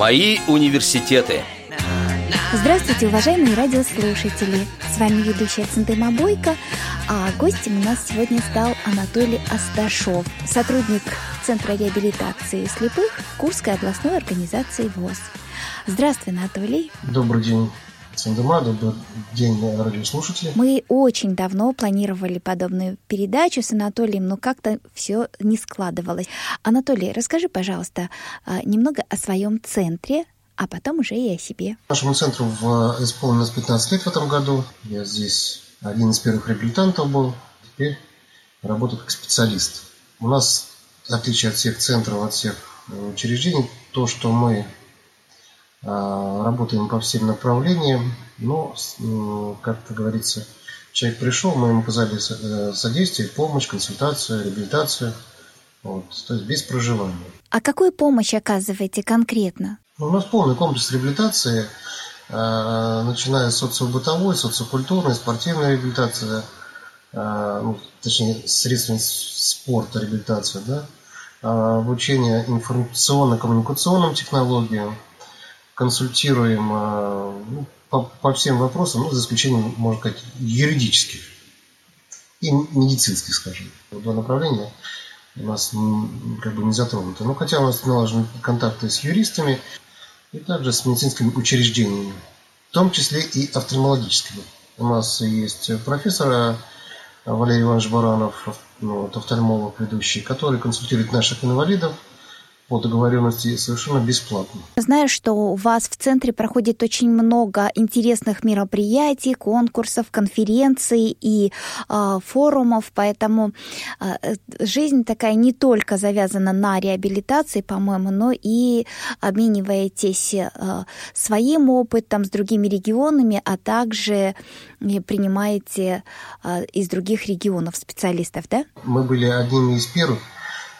Мои университеты. Здравствуйте, уважаемые радиослушатели! С вами ведущая Центыма Бойко, а гостем у нас сегодня стал Анатолий Асташов, сотрудник Центра реабилитации слепых Курской областной организации ВОЗ. Здравствуй, Анатолий. Добрый день. Сандема, добрый день, радиослушатели. Мы очень давно планировали подобную передачу с Анатолием, но как-то все не складывалось. Анатолий, расскажи, пожалуйста, а, немного о своем центре, а потом уже и о себе. Нашему центру в, исполнилось 15 лет в этом году. Я здесь один из первых реабилитантов был. Теперь работаю как специалист. У нас, в отличие от всех центров, от всех э, учреждений, то, что мы а, работаем по всем направлениям, но, как это говорится, человек пришел, мы ему оказали э, содействие, помощь, консультацию, реабилитацию, вот, то есть без проживания. А какую помощь оказываете конкретно? Ну, у нас полный комплекс реабилитации, э, начиная с социобытовой, социокультурной, спортивной реабилитации, э, ну, точнее, средствами спорта реабилитация, да, обучение информационно-коммуникационным технологиям, консультируем э, ну, по, по всем вопросам, ну, за исключением, можно сказать, юридических и медицинских, скажем. Два направления у нас как бы не затронуты. Но хотя у нас налажены контакты с юристами и также с медицинскими учреждениями, в том числе и офтальмологическими. У нас есть профессор Валерий Иванович Баранов, ну, офтальмолог ведущий, который консультирует наших инвалидов – по договоренности совершенно бесплатно. Знаю, что у вас в центре проходит очень много интересных мероприятий, конкурсов, конференций и э, форумов, поэтому э, жизнь такая не только завязана на реабилитации, по-моему, но и обмениваетесь э, своим опытом с другими регионами, а также принимаете э, из других регионов специалистов, да? Мы были одними из первых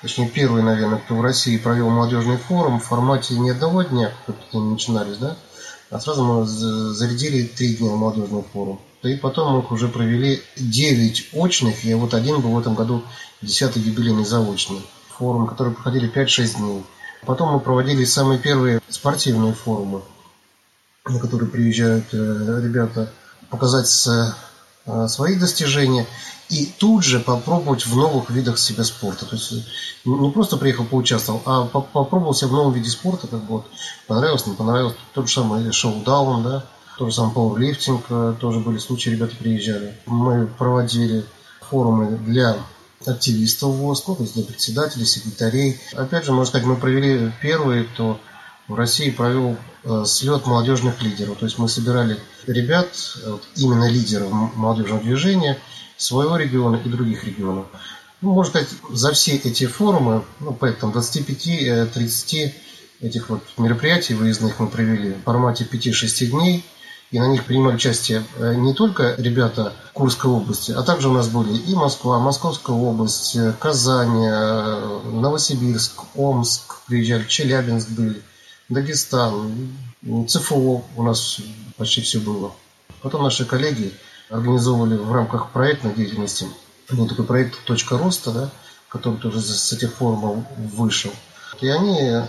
точнее первый, наверное, кто в России провел молодежный форум в формате не одного дня, как они начинались, да, а сразу мы зарядили три дня молодежный форум. И потом мы уже провели 9 очных, и вот один был в этом году 10-й юбилейный заочный форум, который проходили 5-6 дней. Потом мы проводили самые первые спортивные форумы, на которые приезжают э, ребята показать свои достижения и тут же попробовать в новых видах себя спорта. То есть не просто приехал, поучаствовал, а попробовал себя в новом виде спорта, как бы вот понравилось, не понравилось. Тот же самый шоу-даун, да, тот же самый пауэрлифтинг, э, тоже были случаи, ребята приезжали. Мы проводили форумы для активистов ВОЗ, то есть для председателей, секретарей. Опять же, можно сказать, мы провели первые, кто в России провел э, слет молодежных лидеров. То есть мы собирали ребят, вот, именно лидеров молодежного движения – своего региона и других регионов. Ну, можно сказать, за все эти форумы, ну, поэтому 25-30 этих вот мероприятий выездных мы провели в формате 5-6 дней. И на них принимали участие э, не только ребята Курской области, а также у нас были и Москва, Московская область, э, Казань, э, Новосибирск, Омск, приезжали, Челябинск были, Дагестан, ЦФО у нас почти все было. Потом наши коллеги организовывали в рамках проектной деятельности. Был такой проект «Точка роста», да, который тоже с этих форумов вышел. И они э,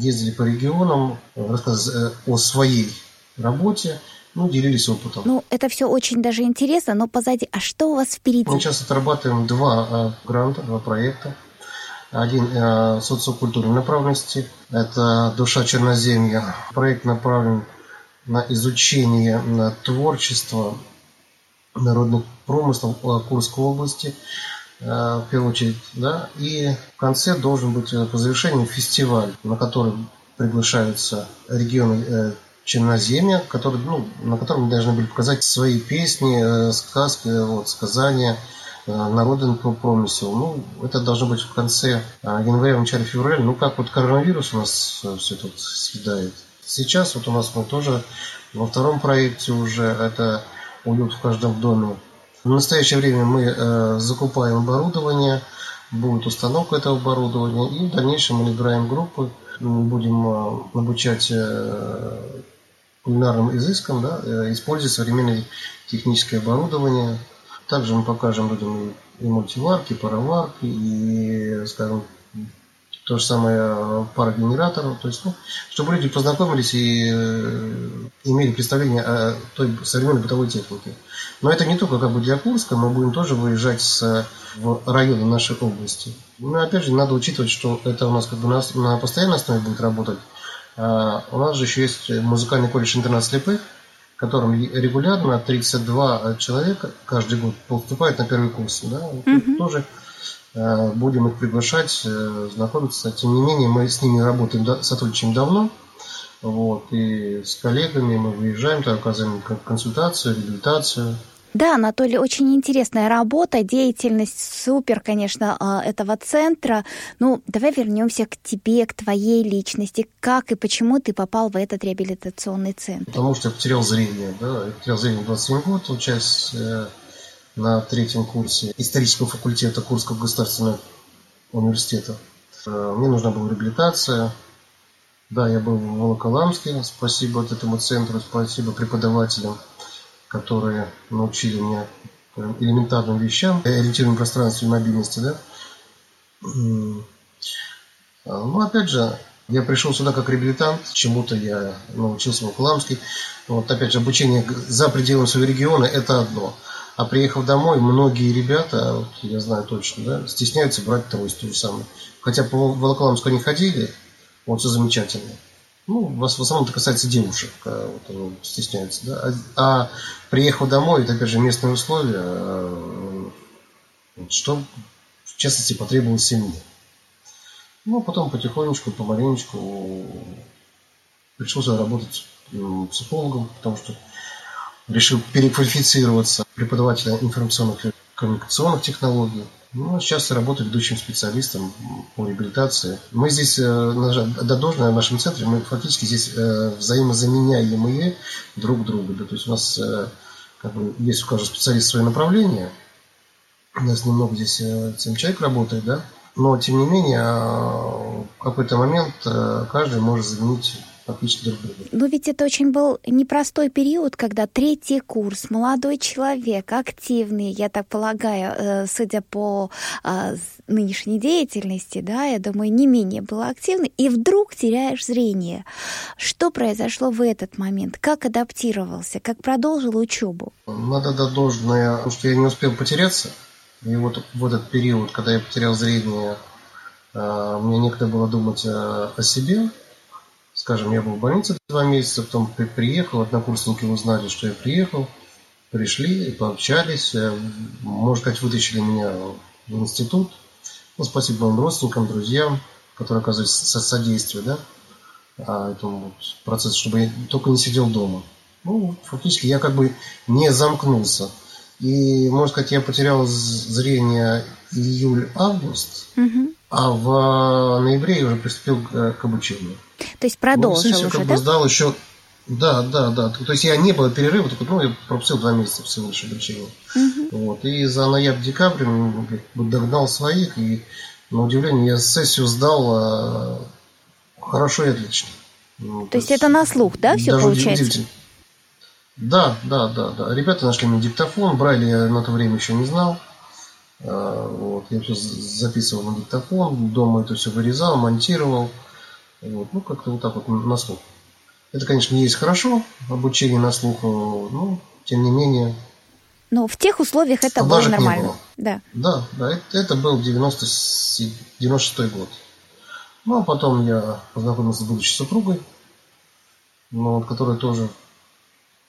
ездили по регионам, рассказывали э, о своей работе, ну, делились опытом. Ну, это все очень даже интересно, но позади, а что у вас впереди? Мы сейчас отрабатываем два э, гранта, два проекта. Один э, социокультурной направленности, это «Душа Черноземья». Проект направлен на изучение на творчества народных промыслов Курской области, э, в первую очередь, да, и в конце должен быть э, по завершению фестиваль, на который приглашаются регионы э, Черноземья, который, ну, на котором мы должны были показать свои песни, сказки, вот, сказания, народный промысел. Ну, это должно быть в конце января, начале февраля. Ну, как вот коронавирус у нас все тут съедает. Сейчас вот у нас мы тоже во втором проекте уже это уют в каждом доме. В настоящее время мы э, закупаем оборудование, будет установка этого оборудования, и в дальнейшем мы набираем группы, будем э, обучать э, кулинарным изыскам, да, э, используя современное техническое оборудование. Также мы покажем людям и мультиварки, и пароварки, и, скажем, то же самое парогенераторов, то есть, ну, чтобы люди познакомились и э, имели представление о той современной бытовой технике. Но это не только как бы для Курска, мы будем тоже выезжать с, районы нашей области. Ну, опять же, надо учитывать, что это у нас как бы на, на постоянной основе будет работать. А у нас же еще есть музыкальный колледж интернат слепых, в котором регулярно 32 человека каждый год поступают на первый курс. Да? Mm-hmm. Тоже Э, будем их приглашать, э, знакомиться. Тем не менее, мы с ними работаем, сотрудничаем давно. Вот, и с коллегами мы выезжаем, там оказываем консультацию, реабилитацию. Да, Анатолий, очень интересная работа, деятельность супер, конечно, а, этого центра. Ну, давай вернемся к тебе, к твоей личности. Как и почему ты попал в этот реабилитационный центр? Потому что я потерял зрение, да, я потерял зрение в 27 год, учась э, на третьем курсе исторического факультета Курского государственного университета. Э, мне нужна была реабилитация. Да, я был в Волоколамске. Спасибо вот этому центру, спасибо преподавателям, которые научили меня элементарным вещам, ориентированным пространстве и мобильности, да. Ну, опять же, я пришел сюда как реабилитант, чему-то я научился в Волоколамске. Вот, опять же, обучение за пределами своего региона – это одно – а приехав домой, многие ребята, вот я знаю точно, да, стесняются брать трость ту же самую. Хотя по Волоколамску они ходили, вот все замечательно. Ну, в основном это касается девушек, а вот они стесняются, да. А, а приехав домой, это опять же местные условия, а, что в частности потребовалось семье. Ну, а потом потихонечку, помаленечку пришлось работать психологом, потому что решил переквалифицироваться преподавателя информационных коммуникационных технологий. Ну, сейчас я работаю ведущим специалистом по реабилитации. Мы здесь, э, до должное в нашем центре, мы фактически здесь э, взаимозаменяемые друг друга. Да, то есть у нас э, как бы, есть у каждого специалиста свое направление. У нас немного здесь 7 человек работает, да. Но, тем не менее, в какой-то момент каждый может заменить фактически друг друга. Но ведь это очень был непростой период, когда третий курс, молодой человек, активный, я так полагаю, э, судя по э, нынешней деятельности, да, я думаю, не менее был активный, и вдруг теряешь зрение. Что произошло в этот момент? Как адаптировался? Как продолжил учебу? Надо дать должное, что я не успел потеряться. И вот в этот период, когда я потерял зрение, э, мне некогда было думать о себе, скажем, я был в больнице два месяца, потом приехал, однокурсники узнали, что я приехал, пришли, пообщались, э, можно сказать, вытащили меня в институт. Ну, спасибо моим родственникам, друзьям, которые оказывают содействие, да, а, этому процессу, чтобы я только не сидел дома. Ну, фактически я как бы не замкнулся. И, можно сказать, я потерял зрение июль-август, угу. а в ноябре я уже приступил к, к обучению. То есть продолжил ну, уже, как да? бы сдал еще... Да, да, да. То есть я не было перерыва, только ну, я пропустил два месяца всего лишь обучения. Угу. Вот. И за ноябрь-декабрь догнал своих, и на удивление я сессию сдал а, хорошо и отлично. Ну, то, то есть это на слух, да, все получается? Да, да, да, да. Ребята нашли мне диктофон, Брайли я на то время еще не знал. А, вот, я все записывал на диктофон, дома это все вырезал, монтировал. Вот, ну, как-то вот так вот на слух. Это, конечно, не есть хорошо, обучение на слух, э, но, тем не менее... Но в тех условиях это было нормально. Было. Да. Да, да, это, это был 90, 96 год. Ну, а потом я познакомился с будущей супругой, ну, которая тоже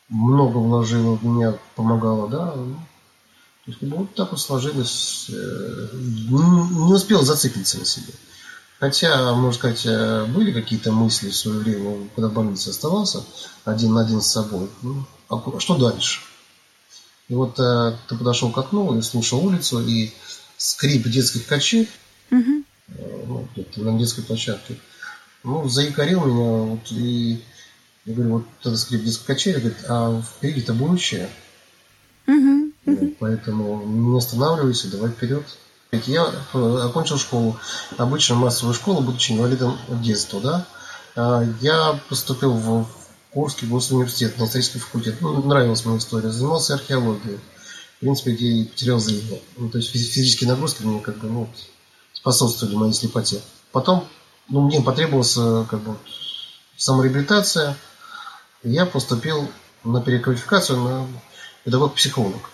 много вложила в меня, помогала, да. То есть, вот так вот сложилось. Э, не успел зациклиться на себе. Хотя, можно сказать, э, были какие-то мысли в свое время, когда в больнице оставался один на один с собой. Ну, а что дальше? И вот э, ты подошел к окну и слушал улицу, и скрип детских качель, угу. э, ну, на детской площадке, ну, заикарил меня, вот, и я говорю, вот этот скрип детской качели, говорит, а впереди-то будущее. Угу, угу. Поэтому не останавливайся, давай вперед. Я э, окончил школу, обычную массовую школу, будучи инвалидом детства, да. А, я поступил в Курский госуниверситет на исторический факультет. Ну, нравилась мне история. Занимался археологией. В принципе, где и потерял зрение. Ну, то есть физические нагрузки мне как бы ну, способствовали моей слепоте. потом ну, мне потребовалась как бы, самореабилитация, я поступил на переквалификацию на педагог-психолог.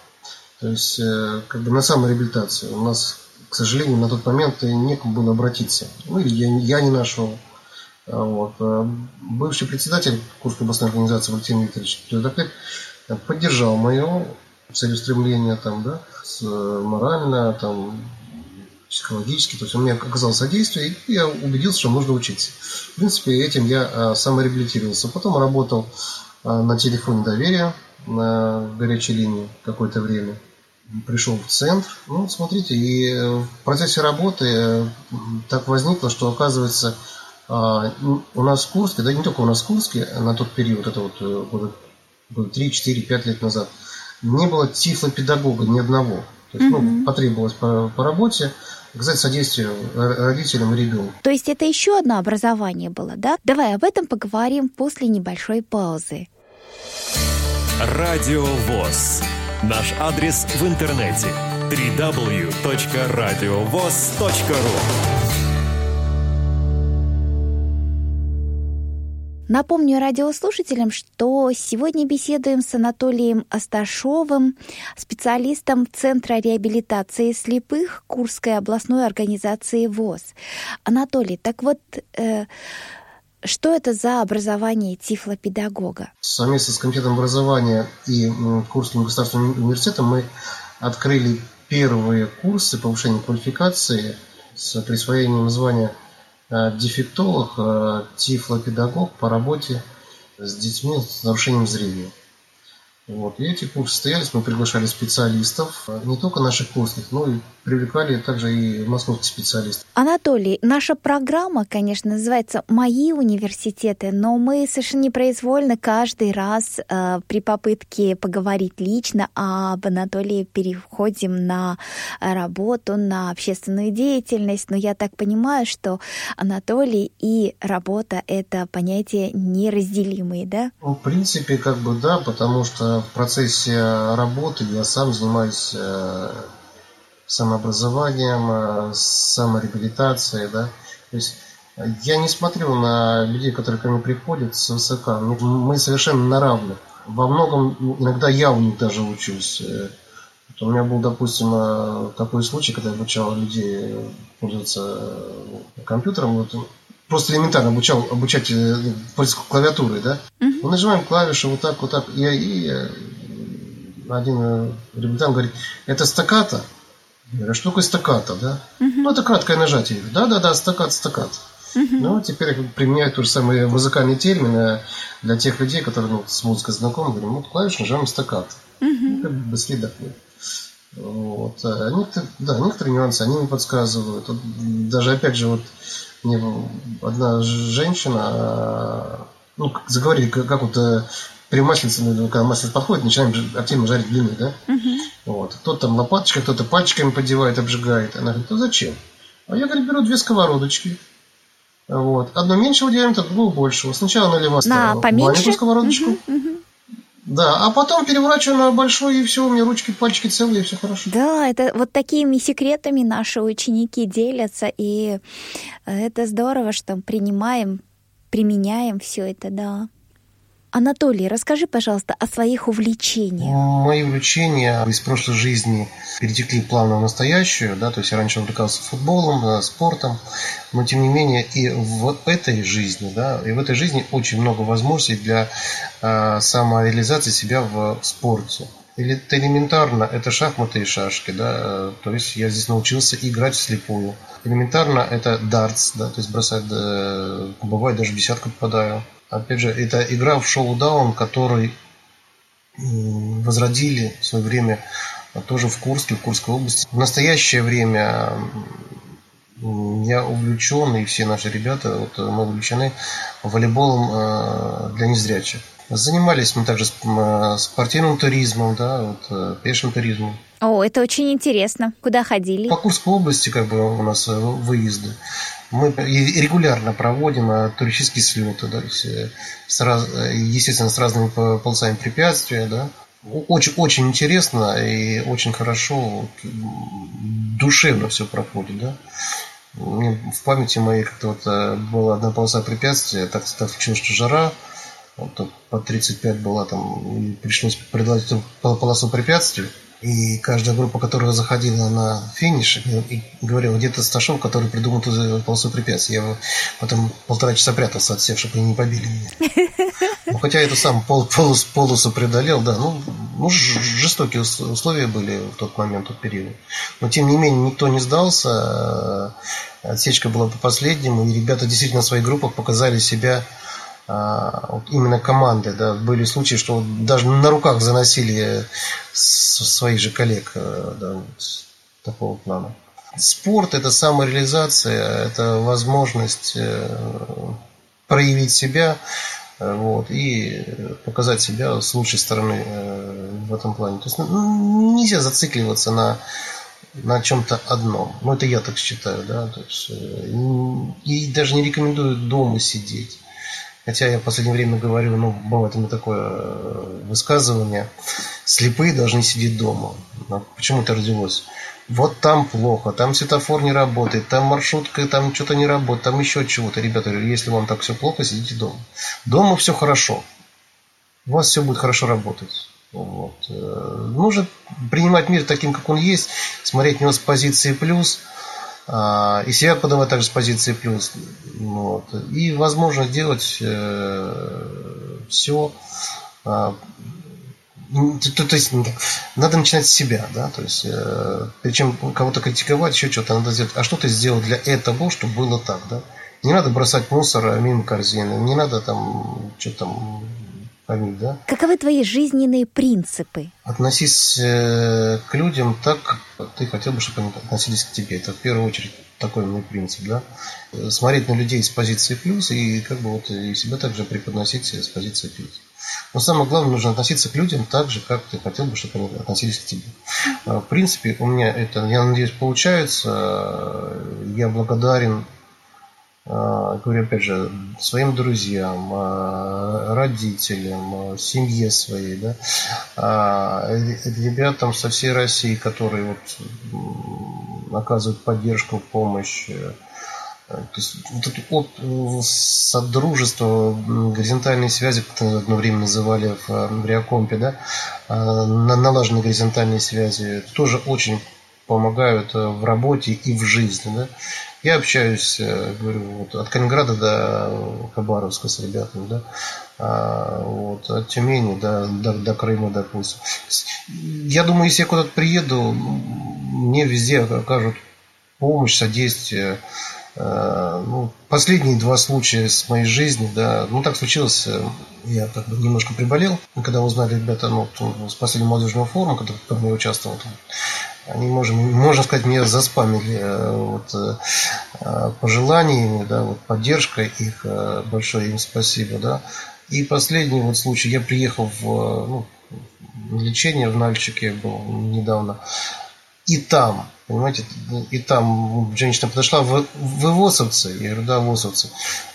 То есть, э, как бы на самореабилитацию. У нас, к сожалению, на тот момент некому было обратиться. Ну, или я, я не нашел. А вот. А бывший председатель Курской областной организации Валентин Викторович Твердоклеп поддержал мое целеустремление там, да, с, морально, там, психологически. То есть он мне оказал содействие, и я убедился, что нужно учиться. В принципе, этим я а, самореабилитировался. Потом работал на телефоне доверия на горячей линии какое-то время пришел в центр. Ну, смотрите, и в процессе работы э, так возникло, что оказывается а, у нас в Курске, да не только у нас в Курске, на тот период, это вот э, года, года 3, 4, 5 лет назад, не было тифлопедагога ни одного. То есть, mm-hmm. ну, потребовалось по, по работе оказать содействие родителям и ребенку. То есть это еще одно образование было, да? Давай об этом поговорим после небольшой паузы. Радио ВОЗ. Наш адрес в интернете www.radiovoz.ru Напомню радиослушателям, что сегодня беседуем с Анатолием Асташовым, специалистом Центра реабилитации слепых Курской областной организации ВОЗ. Анатолий, так вот, э, что это за образование тифлопедагога? Совместно с Комитетом образования и Курским государственным университетом мы открыли первые курсы повышения квалификации с присвоением звания э, дефектолог, э, тифлопедагог по работе с детьми с нарушением зрения. Вот. И эти курсы состоялись, мы приглашали специалистов, э, не только наших курсных, но и привлекали также и московских специалистов. Анатолий, наша программа, конечно, называется «Мои университеты», но мы совершенно непроизвольно каждый раз э, при попытке поговорить лично об Анатолии переходим на работу, на общественную деятельность. Но я так понимаю, что Анатолий и работа — это понятия неразделимые, да? Ну, в принципе, как бы да, потому что в процессе работы я сам занимаюсь э, самообразованием, э, самореабилитацией, да. То есть я не смотрю на людей, которые ко мне приходят с высока. Мы совершенно на равных. Во многом иногда я у них даже учусь. Э, у меня был, допустим, такой случай, когда я обучал людей пользоваться компьютером. Вот, просто элементарно обучал, обучать пользоваться клавиатурой, да. Uh-huh. Мы нажимаем клавиши вот так, вот так. И, и э, один э, ребятан говорит, это стаката. Я говорю, а что такое стаката, да? Uh-huh. Ну, это краткое нажатие. Да-да-да, стакат, стакат. Uh-huh. Ну, теперь применяю тот же самый музыкальный термин э, для тех людей, которые ну, с музыкой знакомы. Говорю, ну, клавиш нажимаем стакат. Ну, как бы быстрее. Вот. А некоторые, да, некоторые нюансы они мне подсказывают. Вот, даже опять же, вот мне одна женщина, а, ну, заговорили, как, вот э, при маслице, ну, когда маслица подходит, начинаем активно жарить блины, да? Uh-huh. Вот. Кто-то там лопаточкой, кто-то пальчиками подевает, обжигает. Она говорит, ну зачем? А я, говорит, беру две сковородочки. Вот. Одну меньшего диаметра, другую большего. Сначала наливаю на маленькую сковородочку. Uh-huh, uh-huh. Да, а потом переворачиваю на большой, и все, у меня ручки, пальчики целые, и все хорошо. Да, это вот такими секретами наши ученики делятся, и это здорово, что принимаем, применяем все это, да. Анатолий, расскажи, пожалуйста, о своих увлечениях. Мои увлечения из прошлой жизни перетекли плавно в настоящую. Да, то есть я раньше увлекался футболом, э, спортом, но тем не менее и в этой жизни, да, и в этой жизни очень много возможностей для э, самореализации себя в спорте. Или это элементарно, это шахматы и шашки, да, э, то есть я здесь научился играть вслепую. Элементарно это дартс, да, то есть бросать, э, бывает даже в десятку попадаю. Опять же, это игра в шоу-даун, который возродили в свое время тоже в Курске, в Курской области. В настоящее время я увлечен, и все наши ребята, вот, мы увлечены волейболом э, для незрячих. Занимались мы также спортивным туризмом, да, вот, э, пешим туризмом. О, это очень интересно. Куда ходили? По Курской области как бы у нас э, выезды. Мы регулярно проводим э, туристические слеты, да, с раз, естественно, с разными полосами препятствия, да. Очень, очень интересно и очень хорошо, душевно все проходит, да. в памяти моей как-то вот э, была одна полоса препятствия, так, так случилось, что жара, вот, по 35 была там, и пришлось эту полосу препятствий. И каждая группа, которая заходила на финиш, и говорила, где-то Сташов, который придумал эту полосу препятствий. Я потом полтора часа прятался от всех, чтобы они не побили меня. Ну, хотя эту сам пол, полос, полосу преодолел, да, ну, ну, жестокие условия были в тот момент, в тот период. Но, тем не менее, никто не сдался. Отсечка была по последнему, и ребята действительно в своих группах показали себя вот именно команды, да, были случаи, что вот даже на руках заносили своих же коллег э, да, такого плана. Спорт – это самореализация, это возможность э, проявить себя э, вот, и показать себя с лучшей стороны в этом плане. То есть ну, нельзя зацикливаться на, на чем-то одном. Ну, это я так считаю, да. То есть, и даже не рекомендую дома сидеть. Хотя я в последнее время говорю, ну, бывает у меня такое э, высказывание, слепые должны сидеть дома. Но почему это родилось? Вот там плохо, там светофор не работает, там маршрутка, там что-то не работает, там еще чего-то. Ребята, если вам так все плохо, сидите дома. Дома все хорошо. У вас все будет хорошо работать. Вот. Э, нужно принимать мир таким, как он есть, смотреть на него с позиции плюс – и себя подавать также с позиции плюс. Вот. И возможно делать э, все. А, то, то есть надо начинать с себя, да, то есть э, причем кого-то критиковать, еще что-то надо сделать. А что ты сделал для этого, чтобы было так, да? Не надо бросать мусор мимо корзины, не надо там что-то там поймут, да? Каковы твои жизненные принципы? Относись э, к людям так, как ты хотел бы, чтобы они относились к тебе. Это в первую очередь такой мой принцип, да. Смотреть на людей с позиции плюс и как бы вот и себя также преподносить с позиции плюс. Но самое главное, нужно относиться к людям так же, как ты хотел бы, чтобы они относились к тебе. В принципе, у меня это, я надеюсь, получается. Я благодарен говорю опять же, своим друзьям, а, родителям, а, семье своей, да, ребятам со всей России, которые вот оказывают поддержку, помощь. То есть вот это от содружество, горизонтальные связи, как одно время называли в, в Реакомпе, да, налаженные горизонтальные связи, тоже очень помогают в работе и в жизни. Да. Я общаюсь, э, говорю, вот, от Калининграда до Хабаровска с ребятами, да, а, вот, от Тюмени до, до, до Крыма, допустим. Я думаю, если я куда-то приеду, мне везде окажут помощь, содействие. Э, ну, последние два случая с моей жизни, да, ну так случилось, э, я как бы немножко приболел, когда узнали ребята, ну, с последнего молодежного форума, который в я участвовал, они, можем, можно сказать, меня заспамили э, вот, э, пожеланиями, да, вот, поддержкой их, э, большое им спасибо, да. И последний вот случай, я приехал в ну, лечение в Нальчике был недавно, и там, понимаете, и там женщина подошла, вы, вы восовцы? Я говорю, да, восовцы.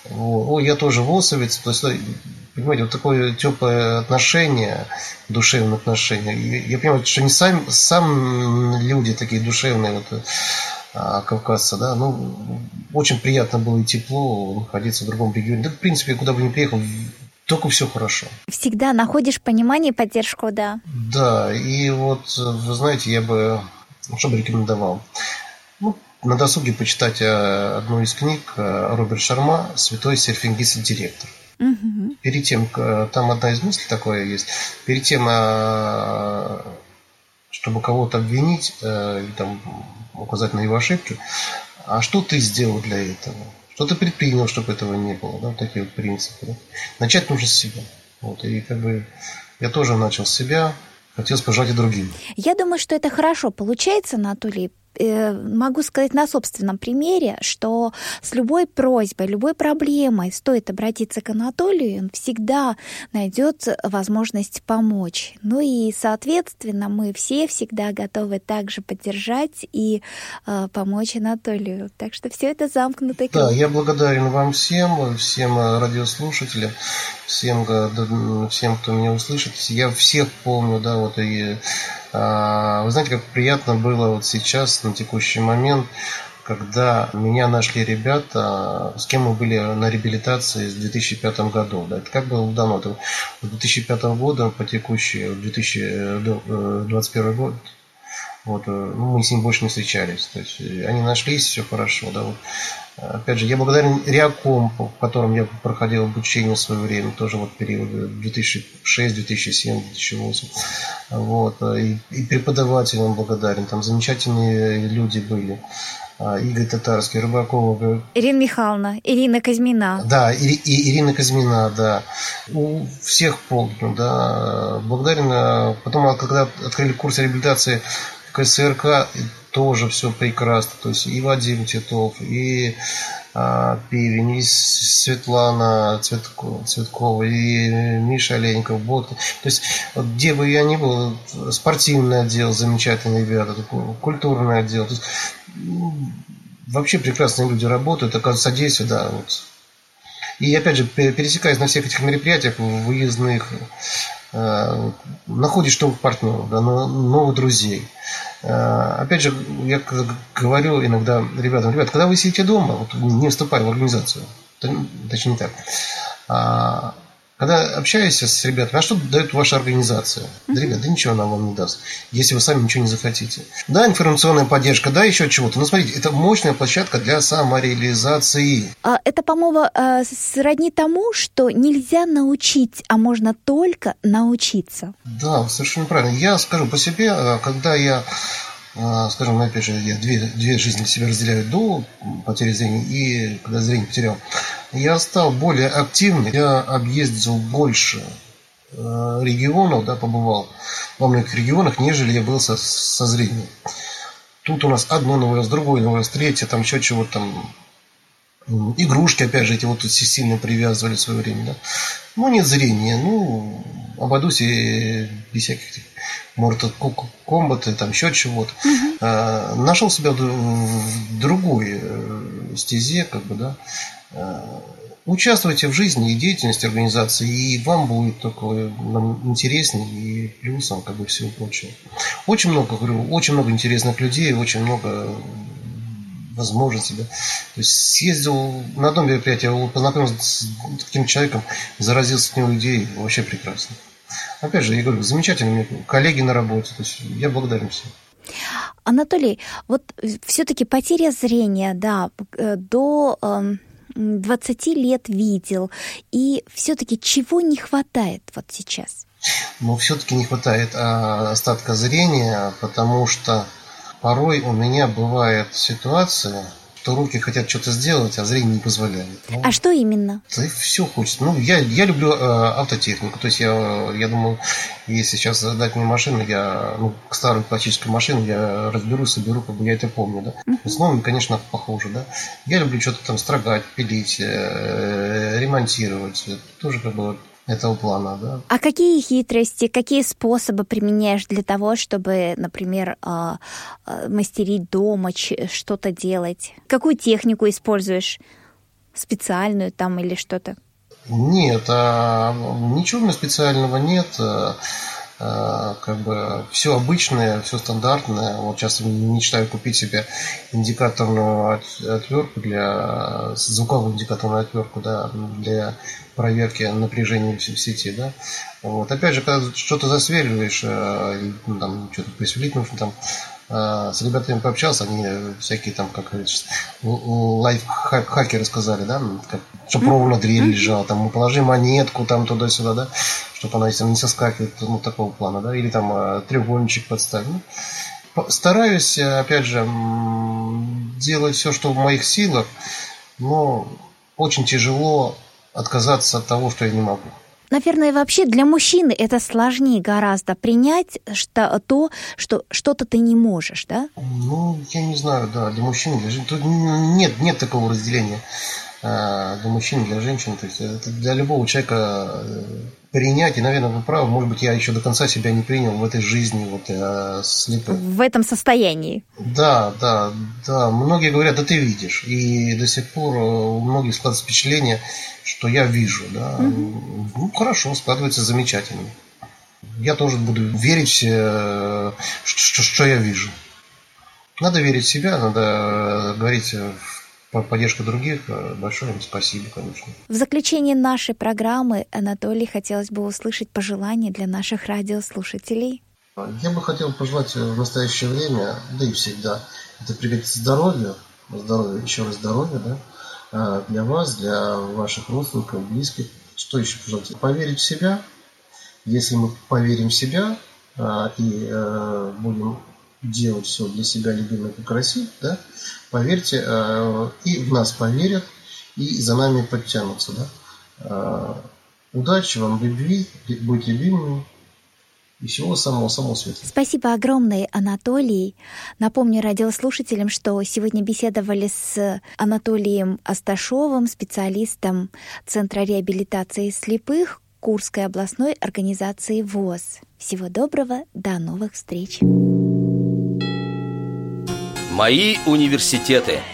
О, я тоже восовец. То есть, понимаете, вот такое теплое отношение, душевное отношение. Я, я понимаю, что не сами, сам люди такие душевные, вот, а, кавказцы, да, ну, очень приятно было и тепло находиться в другом регионе. Да, в принципе, куда бы ни приехал, только все хорошо. Всегда находишь понимание и поддержку, да. Да, и вот, вы знаете, я бы ну, что бы рекомендовал? Ну, на досуге почитать э, одну из книг э, Роберт Шарма «Святой серфингист и директор». Угу. Перед тем, там одна из мыслей такое есть, перед тем, э, чтобы кого-то обвинить или там указать на его ошибки, а что ты сделал для этого? Что ты предпринял, чтобы этого не было? Да, вот такие вот принципы. Да? Начать нужно с себя. Вот, и как бы я тоже начал с себя, хотелось пожелать и другим. Я думаю, что это хорошо получается, Анатолий, могу сказать на собственном примере, что с любой просьбой, любой проблемой стоит обратиться к Анатолию, он всегда найдет возможность помочь. Ну и, соответственно, мы все всегда готовы также поддержать и э, помочь Анатолию. Так что все это замкнутый круг. Да, я благодарен вам всем, всем радиослушателям, всем, всем, кто меня услышит. Я всех помню, да, вот и вы знаете, как приятно было вот сейчас, на текущий момент, когда меня нашли ребята, с кем мы были на реабилитации в 2005 году. Да, это как было давно? Это 2005 года по текущий 2021 год. Вот, ну, мы с ним больше не встречались. То есть они нашлись, все хорошо. Да, вот. Опять же, я благодарен Реаком, в котором я проходил обучение в свое время, тоже вот период 2006, 2007, 2008. Вот. И, и преподавателям благодарен, там замечательные люди были. А, Игорь Татарский, Рыбакова. Ирина Михайловна, Ирина Казьмина. Да, и, и Ирина Казьмина, да. У всех помню, да. Благодарен. Потом, а, когда открыли курс реабилитации КСРК, тоже все прекрасно. То есть и Вадим Титов, и а, Пивень, и Светлана Цветкова, Цветкова, и Миша Оленьков, Бот. То есть, вот, где бы я ни был, спортивный отдел, замечательные ребята, культурный отдел. То есть, вообще прекрасные люди работают, оказывается, содействие, да, вот. И опять же, пересекаясь на всех этих мероприятиях, выездных, находишь новых партнеров, да, новых друзей. Э, опять же, я говорю иногда ребятам, ребят, когда вы сидите дома, вот не вступая в организацию, точнее не так, а, когда общаешься с ребятами, а что дает ваша организация? Да, ребят, да ничего она вам не даст, если вы сами ничего не захотите. Да, информационная поддержка, да, еще чего-то. Но смотрите, это мощная площадка для самореализации. А это, по-моему, э, сродни тому, что нельзя научить, а можно только научиться. Да, совершенно правильно. Я скажу по себе, э, когда я скажем, опять же, я две, две жизни себя разделяю до потери зрения и когда зрение потерял я стал более активным, я объездил больше э, регионов, да, побывал во многих регионах, нежели я был со, со зрением. Тут у нас одно новое, с другое новое, третье, там еще чего-то там. Игрушки, опять же, эти вот сильно привязывали в свое время, да. Ну, нет зрения, ну, обойдусь без всяких Mortal Kombat, там еще чего-то. Угу. А, нашел себя в другой э, стезе, как бы, да. Э, участвуйте в жизни и деятельности организации, и вам будет только интереснее и плюсом, как бы всего прочего. Очень много, говорю, очень много интересных людей, очень много возможностей. Да. То есть съездил на одном мероприятии, познакомился с таким человеком, заразился от него идеей, вообще прекрасно. Опять же, я говорю, замечательные коллеги на работе, то есть я благодарен всем. Анатолий, вот все-таки потеря зрения, да, э, до эм, 20 лет видел. И все-таки чего не хватает вот сейчас? Ну, все-таки не хватает а, остатка зрения, потому что порой у меня бывает ситуация, что руки хотят что-то сделать, а зрение не позволяет. Ну, а что именно? Да все хочется. Ну, я, я люблю э, автотехнику. То есть я, я думаю, если сейчас дать мне машину, я, ну, старую классическую машину, я разберу, соберу, как бы я это помню, да. Uh-huh. С новыми, конечно, похоже, да. Я люблю что-то там строгать, пилить, э, ремонтировать. Тоже как бы этого плана, да. А какие хитрости, какие способы применяешь для того, чтобы, например, а, а, мастерить дома, что-то делать? Какую технику используешь? Специальную там или что-то? Нет, а, ничего у меня специального нет. Э, как бы все обычное, все стандартное. Вот сейчас мечтаю купить себе индикаторную отвертку для звуковую индикаторную отвертку, да, для проверки напряжения в сети, да. Вот. Опять же, когда что-то засверливаешь, э, ну, там что-то присверлить там а, с ребятами пообщался, они всякие там, как говорится, лайфхаки рассказали, да, как, чтобы ровно дверь лежала, там, положи монетку там туда-сюда, да, чтобы она, если не соскакивает, ну, такого плана, да, или там а, треугольничек подставить. Ну, стараюсь, опять же, делать все, что в моих силах, но очень тяжело отказаться от того, что я не могу. Наверное, вообще для мужчины это сложнее гораздо принять что, то, что что-то ты не можешь, да? Ну, я не знаю, да, для мужчин, для женщин. Тут нет, нет такого разделения для мужчин, для женщин. То есть это для любого человека э, принять. И, наверное, вы правы, может быть, я еще до конца себя не принял в этой жизни, вот я слепой. В этом состоянии. Да, да, да. Многие говорят, да ты видишь. И до сих пор у многих складывается впечатление, что я вижу. Да. Угу. Ну, хорошо, складывается замечательно. Я тоже буду верить, что, что я вижу. Надо верить в себя, надо говорить поддержка других. Большое им спасибо, конечно. В заключение нашей программы, Анатолий, хотелось бы услышать пожелания для наших радиослушателей. Я бы хотел пожелать в настоящее время, да и всегда, это пригодится здоровью, здоровья, еще раз здоровья, да, а, для вас, для ваших родственников, близких. Что еще пожелать? Поверить в себя. Если мы поверим в себя а, и э, будем делать все для себя любимое и красиво, да, поверьте, э, и в нас поверят, и за нами подтянутся. Да. Э, удачи вам, любви, быть любимыми, и всего самого-самого светлого. Спасибо огромное, Анатолий. Напомню радиослушателям, что сегодня беседовали с Анатолием Асташовым, специалистом Центра реабилитации слепых Курской областной организации ВОЗ. Всего доброго, до новых встреч! Мои университеты –